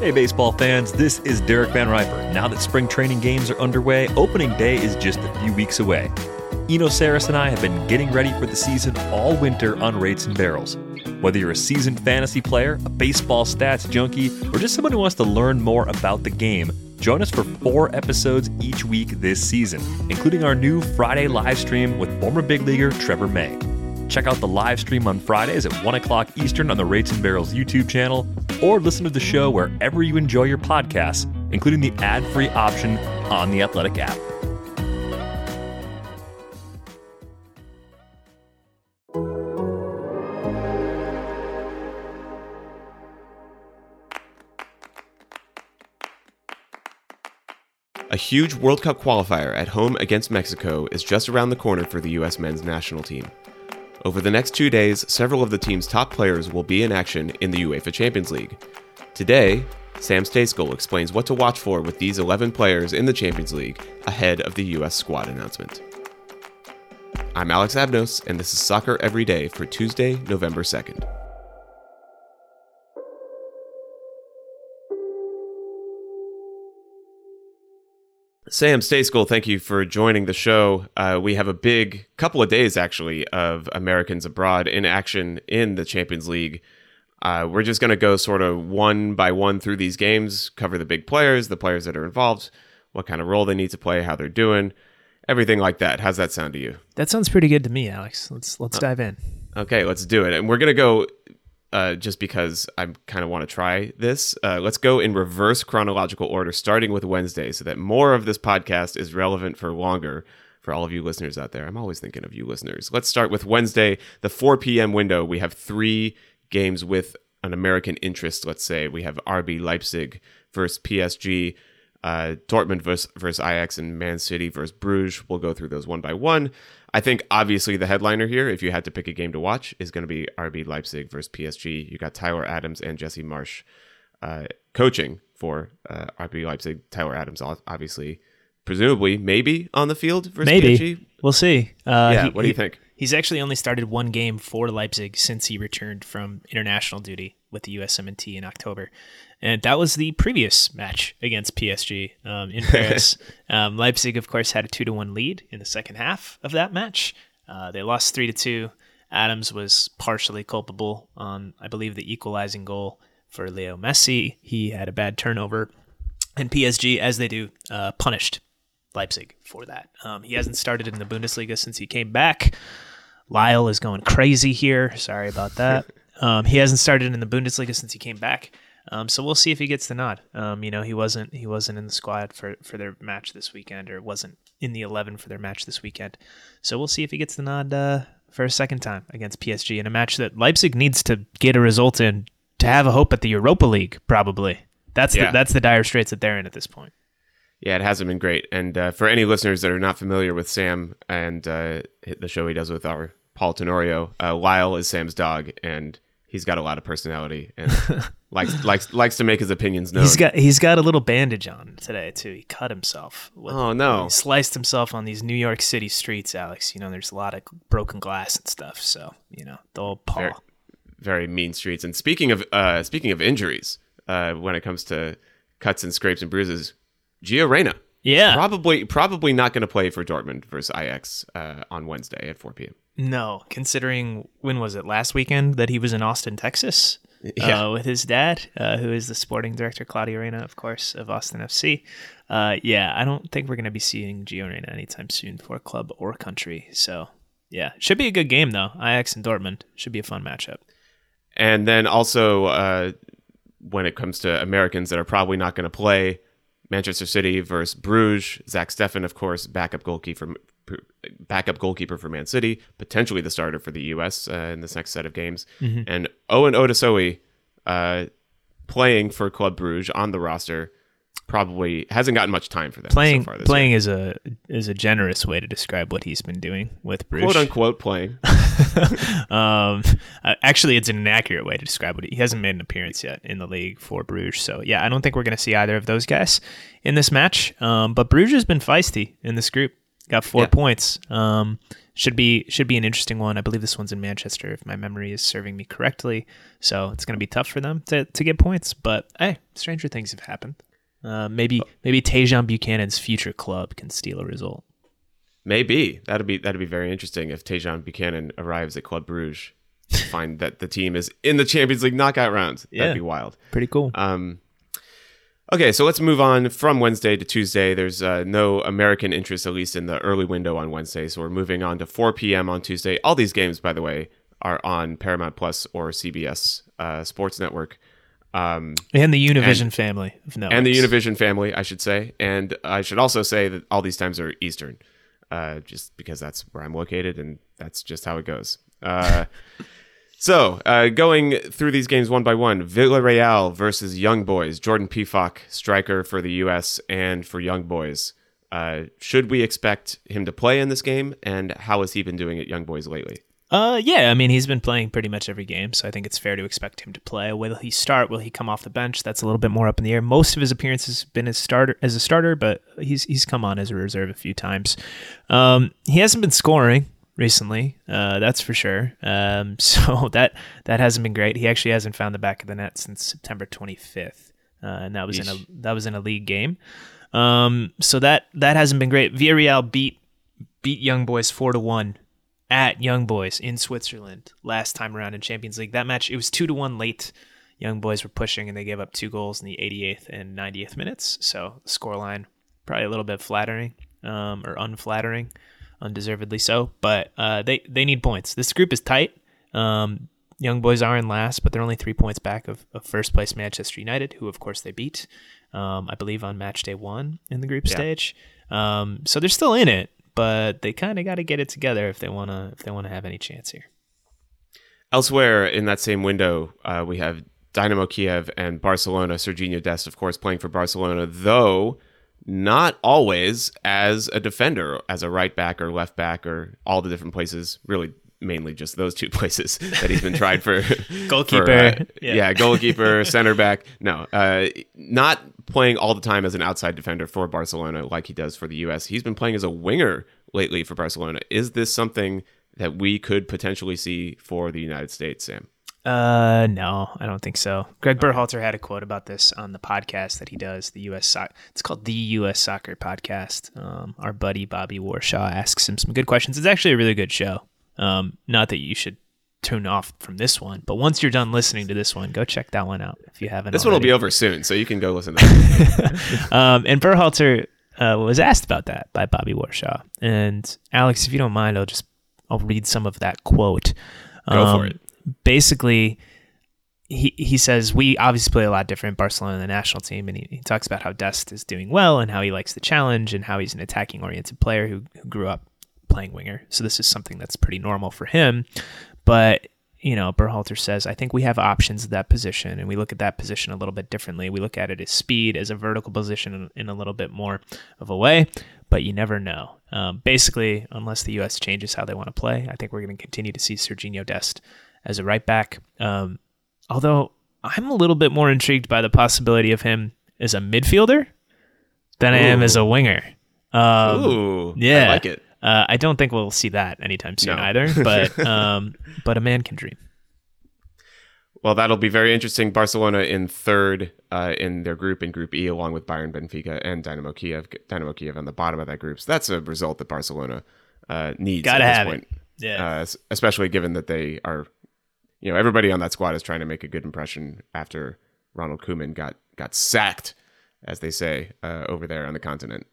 Hey, baseball fans, this is Derek VanRiper. Now that spring training games are underway, opening day is just a few weeks away. Eno Sarris and I have been getting ready for the season all winter on Rates and Barrels. Whether you're a seasoned fantasy player, a baseball stats junkie, or just someone who wants to learn more about the game, join us for four episodes each week this season, including our new Friday live stream with former big leaguer Trevor May. Check out the live stream on Fridays at 1 o'clock Eastern on the Rates and Barrels YouTube channel, or listen to the show wherever you enjoy your podcasts, including the ad free option on the Athletic app. A huge World Cup qualifier at home against Mexico is just around the corner for the U.S. men's national team. Over the next two days, several of the team's top players will be in action in the UEFA Champions League. Today, Sam Stejskal explains what to watch for with these 11 players in the Champions League ahead of the U.S. squad announcement. I'm Alex Abnos, and this is Soccer Every Day for Tuesday, November 2nd. Sam Stejskal, thank you for joining the show. Uh, we have a big couple of days, actually, of Americans abroad in action in the Champions League. Uh, we're just going to go sort of one by one through these games, cover the big players, the players that are involved, what kind of role they need to play, how they're doing, everything like that. How's that sound to you? That sounds pretty good to me, Alex. Let's let's uh, dive in. Okay, let's do it. And we're going to go uh, just because I kind of want to try this. Uh, let's go in reverse chronological order, starting with Wednesday, so that more of this podcast is relevant for longer for all of you listeners out there. I'm always thinking of you listeners. Let's start with Wednesday, the 4 p.m. window. We have three games with an American interest, let's say. We have RB Leipzig versus PSG, uh, Dortmund versus, versus Ajax, and Man City versus Bruges. We'll go through those one by one. I think obviously the headliner here, if you had to pick a game to watch, is going to be RB Leipzig versus PSG. You got Tyler Adams and Jesse Marsch uh, coaching for uh, RB Leipzig. Tyler Adams, obviously, presumably, maybe on the field versus maybe. PSG. We'll see. Uh, yeah, he, what do you think? He's actually only started one game for Leipzig since he returned from international duty with the USMNT in October and that was the previous match against PSG um, in Paris. um, Leipzig, of course, had a two to one lead in the second half of that match. Uh, they lost three to two. Adams was partially culpable on, I believe, the equalizing goal for Leo Messi. He had a bad turnover, and PSG, as they do, uh, punished Leipzig for that. Um, he hasn't started in the Bundesliga since he came back. Lyle is going crazy here. Sorry about that. Um, he hasn't started in the Bundesliga since he came back. Um, so we'll see if he gets the nod. Um, you know, he wasn't he wasn't in the squad for for their match this weekend, or wasn't in the eleven for their match this weekend. So we'll see if he gets the nod uh, for a second time against PSG in a match that Leipzig needs to get a result in to have a hope at the Europa League. Probably that's yeah. the, that's the dire straits that they're in at this point. Yeah, it hasn't been great. And uh, for any listeners that are not familiar with Sam and uh, the show he does with our Paul Tenorio, uh, Lyle is Sam's dog, and he's got a lot of personality and likes likes likes to make his opinions known. He's got he's got a little bandage on today too. He cut himself. With, oh no! He sliced himself on these New York City streets, Alex. You know, there's a lot of broken glass and stuff. So you know, the old paw. Very, very mean streets. And speaking of uh, speaking of injuries, uh, when it comes to cuts and scrapes and bruises, Gio Reyna. Yeah, probably probably not going to play for Dortmund versus Ajax uh, on Wednesday at 4 p.m. No, considering when was it last weekend that he was in Austin, Texas, yeah. uh, with his dad, uh, who is the sporting director, Claudio Reyna, of course, of Austin FC. Uh, yeah, I don't think we're going to be seeing Gio Reyna anytime soon for club or country. So, yeah, should be a good game though. Ajax and Dortmund should be a fun matchup. And then also, uh, when it comes to Americans that are probably not going to play, Manchester City versus Bruges. Zach Steffen, of course, backup goalkeeper backup goalkeeper for Man City, potentially the starter for the U.S. Uh, in this next set of games, mm-hmm. and Owen Otasowie uh, playing for Club Bruges on the roster. Probably hasn't gotten much time for them. Playing, so playing year. is a is a generous way to describe what he's been doing with Bruges. Quote unquote playing. um, uh, actually, it's an inaccurate way to describe what he, he hasn't made an appearance yet in the league for Bruges. So yeah, I don't think we're going to see either of those guys in this match. Um, but Bruges has been feisty in this group got four Yeah. points. Um, should be should be an interesting one. I believe this one's in Manchester, if my memory is serving me correctly. So it's going to be tough for them to, to get points. But hey, stranger things have happened. Uh, maybe maybe Tajon Buchanan's future club can steal a result. Maybe that'd be that'd be very interesting if Tajon Buchanan arrives at Club Bruges, to find that the team is in the Champions League knockout rounds. Yeah. That'd be wild. Pretty cool. Um, okay, so let's move on from Wednesday to Tuesday. There's uh, no American interest, at least in the early window on Wednesday. So we're moving on to 4 p.m. on Tuesday. All these games, by the way, are on Paramount Plus or CBS uh, Sports Network. Um, and the Univision family of networks. and the Univision family, I should say. And I should also say that all these times are Eastern, uh, just because that's where I'm located, and that's just how it goes. Uh, so, uh, going through these games one by one, Villarreal versus Young Boys. Jordan Pefok, striker for the U.S. and for Young Boys. Uh, should we expect him to play in this game, and how has he been doing at Young Boys lately? Uh, yeah, I mean he's been playing pretty much every game, so I think it's fair to expect him to play. Will he start? Will he come off the bench? That's a little bit more up in the air. Most of his appearances have been as starter as a starter, but he's he's come on as a reserve a few times. Um, he hasn't been scoring recently, uh, that's for sure. Um, so that that hasn't been great. He actually hasn't found the back of the net since September 25th, uh, and that was in a that was in a league game. Um, so that that hasn't been great. Villarreal beat beat Young Boys four to one at Young Boys in Switzerland last time around in Champions League. That match it was two to one late. Young Boys were pushing and they gave up two goals in the 88th and 90th minutes. So the scoreline probably a little bit flattering um, or unflattering, undeservedly so. But uh, they they need points. This group is tight. Um, Young Boys are in last, but they're only three points back of, of first place Manchester United, who of course they beat. Um, I believe on match day one in the group Yeah. stage. Um, so they're still in it, but they kind of got to get it together if they wanna if they wanna have any chance here. Elsewhere in that same window, uh, we have Dynamo Kiev and Barcelona. Sergiño Dest, of course, playing for Barcelona, though not always as a defender, as a right back or left back or all the different places. Really, mainly just those two places that he's been tried for. Goalkeeper, for, uh, yeah. yeah. goalkeeper, center back. No, uh, not playing all the time as an outside defender for Barcelona like he does for the U.S. He's been playing as a winger lately for Barcelona. Is this something that we could potentially see for the United States, Sam? Uh, no, I don't think so. Greg Berhalter had a quote about this on the podcast that he does, the U.S. Soc- It's called the U.S. Soccer Podcast. Um, our buddy Bobby Warshaw asks him some good questions. It's actually a really good show. Um, not that you should tune off from this one, but once you're done listening to this one, go check that one out if you haven't. This one will be over soon, so you can go listen to that. um, and Berhalter uh, was asked about that by Bobby Warshaw. And Alex, if you don't mind, I'll just I'll read some of that quote. Go for it. Basically, he he says we obviously play a lot different Barcelona and the national team, and he, he talks about how Dest is doing well and how he likes the challenge and how he's an attacking oriented player who, who grew up playing winger. So this is something that's pretty normal for him. But you know, Berhalter says, I think we have options at that position, and we look at that position a little bit differently. We look at it as speed, as a vertical position in, a little bit more of a way, but you never know. Um, basically, unless the U.S. changes how they want to play, I think we're going to continue to see Sergiño Dest as a right back. Um, although I'm a little bit more intrigued by the possibility of him as a midfielder than I am as a winger. Um, Ooh, yeah. I like it. Uh, I don't think we'll see that anytime soon No. either, but um, but a man can dream. Well, that'll be very interesting. Barcelona in third uh, in their group in Group E, along with Bayern, Benfica, and Dynamo Kiev. Dynamo Kiev on the bottom of that group. So that's a result that Barcelona uh, needs Gotta at this have it. point. Yeah. Uh, especially given that they are, you know, everybody on that squad is trying to make a good impression after Ronald Koeman got got sacked, as they say uh, over there on the continent.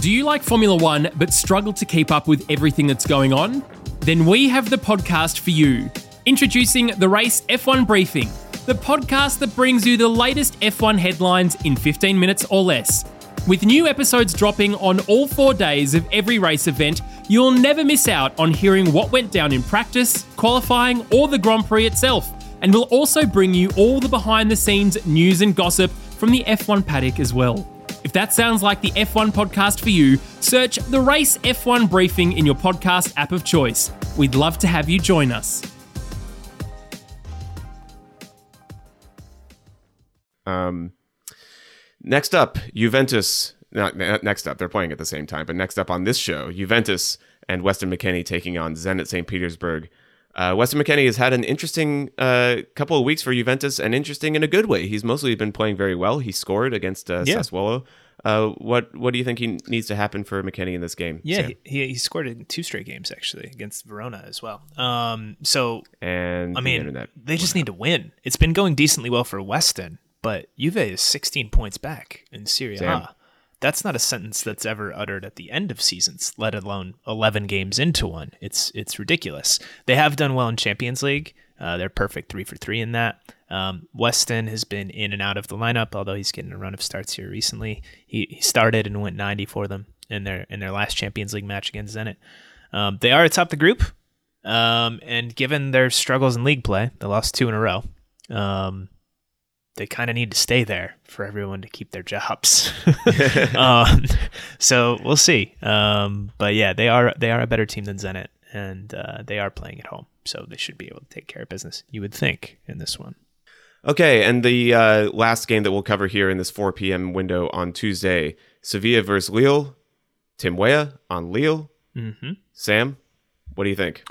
Do you like Formula One but struggle to keep up with everything that's going on? Then we have the podcast for you. Introducing the Race F1 Briefing, the podcast that brings you the latest F1 headlines in 15 minutes or less. With new episodes dropping on all four days of every race event, you'll never miss out on hearing what went down in practice, qualifying, or the Grand Prix itself. And we'll also bring you all the behind the scenes news and gossip from the F1 paddock as well. If that sounds like the F1 podcast for you, search the Race F1 Briefing in your podcast app of choice. We'd love to have you join us. Um, Next up, Juventus. Not, next up, they're playing at the same time, but next up on this show, Juventus and Weston McKennie taking on Zenit St. Petersburg. Uh, Weston McKennie has had an interesting uh, couple of weeks for Juventus, and interesting in a good way. He's mostly been playing very well. He scored against uh, Yeah. Sassuolo. Uh, what what do you think he needs to happen for McKennie in this game? Yeah, Sam? he, he scored in two straight games actually against Verona as well. Um, so and I mean, internet. they just need to win. It's been going decently well for Weston, but Juve is 16 points back in Serie Damn. A. That's not a sentence that's ever uttered at the end of seasons, let alone 11 games into one. It's it's ridiculous. They have done well in Champions League. Uh, they're perfect three for three in that. Um, Weston has been in and out of the lineup, although he's getting a run of starts here recently. He, he started and went 90 for them in their in their last Champions League match against Zenit. Um, they are atop the group, um, and given their struggles in league play, they lost two in a row. Um, they kind of need to stay there for everyone to keep their jobs. um, so we'll see. Um, but yeah, they are they are a better team than Zenit, and uh, they are playing at home, so they should be able to take care of business. You would think in this one. Okay, and the uh, last game that we'll cover here in this 4 p.m. window on Tuesday Sevilla versus Lille. Tim Weah on Lille. Mm-hmm. Sam, what do you think?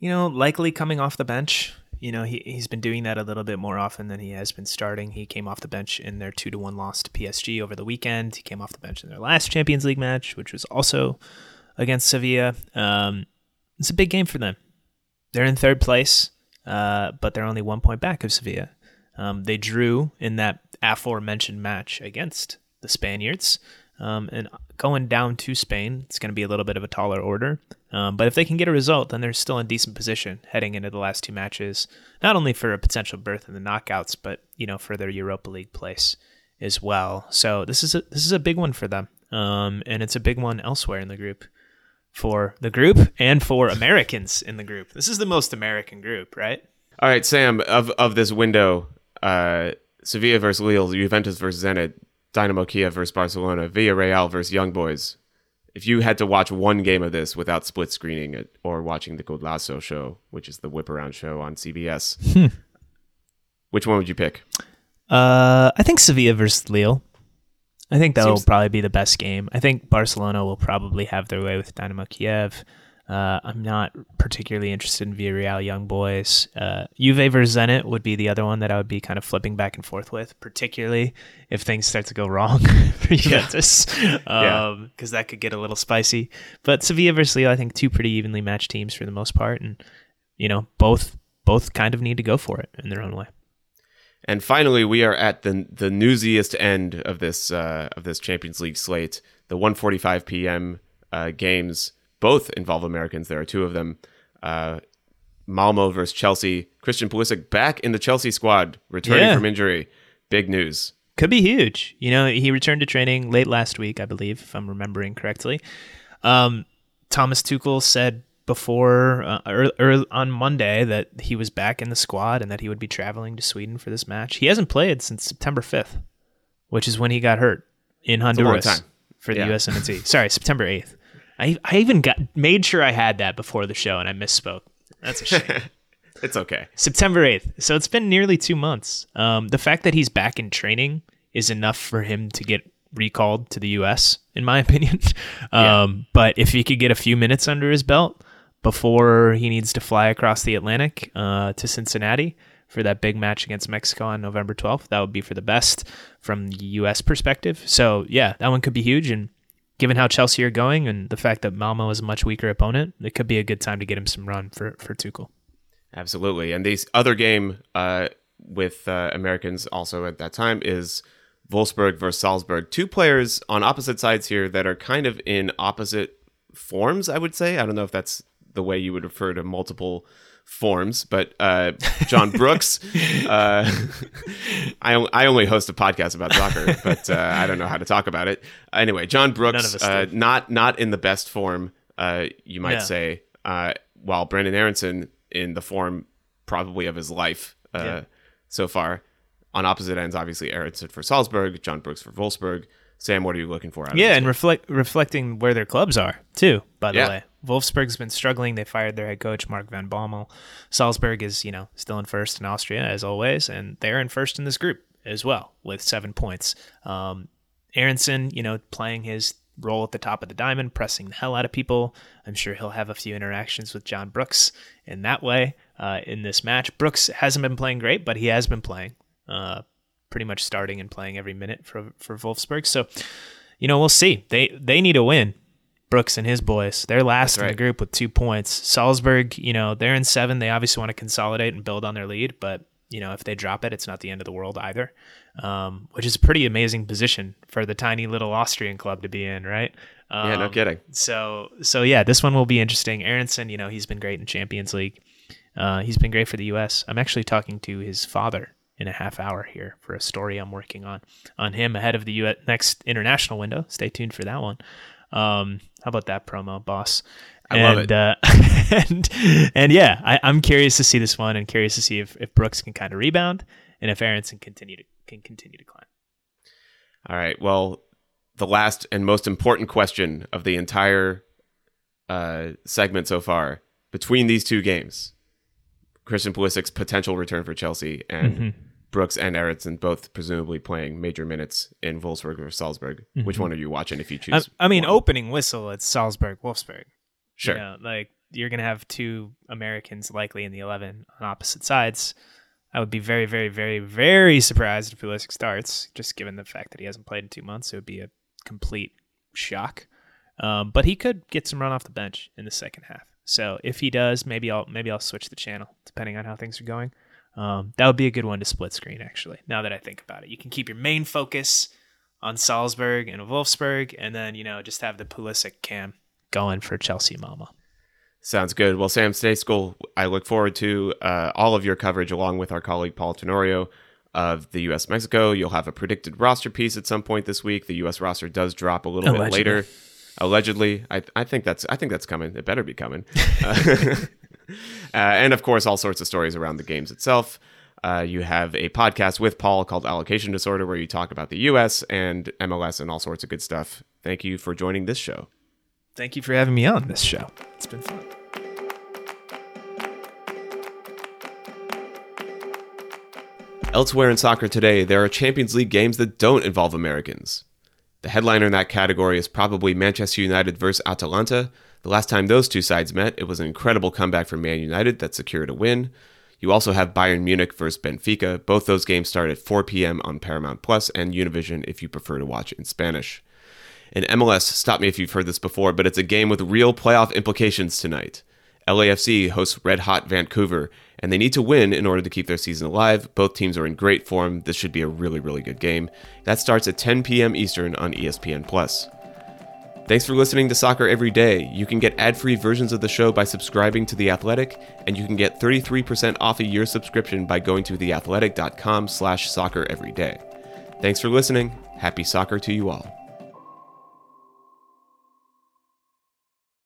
You know, likely coming off the bench. You know, he he's been doing that a little bit more often than he has been starting. He came off the bench in their two to one loss to PSG over the weekend. He came off the bench in their last Champions League match, which was also against Sevilla. Um, it's a big game for them. They're in third place, uh, but they're only one point back of Sevilla. Um, they drew in that aforementioned match against the Spaniards. Um, and going down to Spain, it's going to be a little bit of a taller order. Um, but if they can get a result, then they're still in decent position heading into the last two matches, not only for a potential berth in the knockouts, but you know for their Europa League place as well. So this is a this is a big one for them, um, and it's a big one elsewhere in the group for the group and for Americans in the group. This is the most American group, right? All right, Sam, of, of this window, uh, Sevilla versus Lille, Juventus versus Zenit, Dynamo Kiev versus Barcelona, Villarreal versus Young Boys. If you had to watch one game of this without split screening it or watching the Golazo show, which is the whip around show on CBS, which one would you pick? Uh, I think Sevilla versus Lille. I think that will probably be the best game. I think Barcelona will probably have their way with Dynamo Kiev. Uh, I'm not particularly interested in Villarreal Young Boys. Uh, Juve versus Zenit would be the other one that I would be kind of flipping back and forth with, particularly if things start to go wrong for Juventus, because Yeah. that could get a little spicy. But Sevilla versus Lille, I think two pretty evenly matched teams for the most part, and you know both both kind of need to go for it in their own way. And finally, we are at the the newsiest end of this uh, of this Champions League slate. The 1:45 p.m. Uh, games both involve Americans. There are two of them. Uh, Malmo versus Chelsea. Christian Pulisic back in the Chelsea squad, returning Yeah. from injury. Big news. could be huge. You know, he returned to training late last week, I believe, if I'm remembering correctly. Um, Thomas Tuchel said before uh, or, or on Monday that he was back in the squad and that he would be traveling to Sweden for this match. He hasn't played since September 5th, which is when he got hurt in Honduras for the Yeah. USMNT. Sorry, September 8th. I, I even got made sure I had that before the show and I misspoke. That's a shame. It's okay. September 8th. So it's been nearly two months. Um, the fact that he's back in training is enough for him to get recalled to the U.S., in my opinion. um, But if he could get a few minutes under his belt before he needs to fly across the Atlantic uh, to Cincinnati for that big match against Mexico on November 12th, that would be for the best from the U.S. perspective. So, yeah, that one could be huge. And given how Chelsea are going and the fact that Malmo is a much weaker opponent, it could be a good time to get him some run for, for Tuchel. Absolutely. And this other game uh, with uh, Americans also at that time is Wolfsburg versus Salzburg. Two players on opposite sides here that are kind of in opposite forms, I would say. I don't know if that's the way you would refer to multiple forms, but uh, John Brooks. uh, I, I only host a podcast about soccer, but uh, I don't know how to talk about it. Anyway, John Brooks, uh, not not in the best form, uh, you might Yeah. say, uh, while Brenden Aaronson in the form probably of his life uh, Yeah. so far. On opposite ends, obviously, Aaronson for Salzburg, John Brooks for Wolfsburg. Sam, what are you looking for? Out of Yeah, and reflect reflecting where their clubs are too. By the Yeah. way, Wolfsburg's been struggling. They fired their head coach Mark van Bommel. Salzburg is you know still in first in Austria as always, and they're in first in this group as well with seven points. Um, Aaronson, you know, playing his role at the top of the diamond, pressing the hell out of people. I'm sure he'll have a few interactions with John Brooks in that way uh, in this match. Brooks hasn't been playing great, but he has been playing, uh, pretty much starting and playing every minute for for Wolfsburg. So, you know, we'll see. They they need a win. Brooks and his boys. They're last right. in the group with two points. Salzburg, you know, they're in seven. They obviously want to consolidate and build on their lead, but you know, if they drop it, it's not the end of the world either. Um, which is a pretty amazing position for the tiny little Austrian club to be in, right? Um, yeah, no kidding. So, so yeah, this one will be interesting. Aaronson, you know, he's been great in Champions League. Uh, he's been great for the U.S. I'm actually talking to his father in a half hour here for a story I'm working on on him ahead of the US next international window. Stay tuned for that one. Um, how about that promo, boss? I and, love it. Uh, and and yeah, I, I'm curious to see this one, and curious to see if, if Brooks can kind of rebound, and if Aaronson continue to can continue to climb. All right. Well, the last and most important question of the entire uh, segment so far between these two games, Christian Pulisic's potential return for Chelsea and Mm-hmm. Brooks and Aaronson both presumably playing major minutes in Wolfsburg or Salzburg. Which one are you watching if you Mm-hmm. I, choose? I mean, one? opening whistle at Salzburg, Wolfsburg. Sure. You know, like you're gonna have two Americans likely in the eleven on opposite sides. I would be very, very, very, very surprised if Pulisic starts, just given the fact that he hasn't played in two months. It would be a complete shock. Um, but he could get some run off the bench in the second half. So if he does, maybe I'll maybe I'll switch the channel depending on how things are going. Um, that would be a good one to split screen. Actually, now that I think about it, you can keep your main focus on Salzburg and Wolfsburg, and then you know just have the Pulisic cam going for Chelsea Mama. Sounds good. Well, Sam Stejskal, I look forward to uh, all of your coverage along with our colleague Paul Tenorio of the U.S. Mexico. You'll have a predicted roster piece at some point this week. The U.S. roster does drop a little Allegedly. bit later. Allegedly, I, I think that's I think that's coming. It better be coming. uh, and of course, all sorts of stories around the games itself. Uh, you have a podcast with Paul called Allocation Disorder, where you talk about the U.S. and MLS and all sorts of good stuff. Thank you for joining this show. Thank you for having me on this show. It's been fun. Elsewhere in soccer today, there are Champions League games that don't involve Americans. The headliner in that category is probably Manchester United versus Atalanta. The last time those two sides met, it was an incredible comeback for Man United that secured a win. You also have Bayern Munich versus Benfica. Both those games start at 4 p.m. on Paramount Plus and Univision if you prefer to watch in Spanish. In MLS, stop me if you've heard this before, but it's a game with real playoff implications tonight. LAFC hosts Red Hot Vancouver, and they need to win in order to keep their season alive. Both teams are in great form. This should be a really, really good game. That starts at 10 p.m. Eastern on ESPN Plus. Thanks for listening to Soccer Every Day. You can get ad-free versions of the show by subscribing to The Athletic, and you can get 33% off a year subscription by going to theathletic.com slash soccer every day. Thanks for listening. Happy soccer to you all.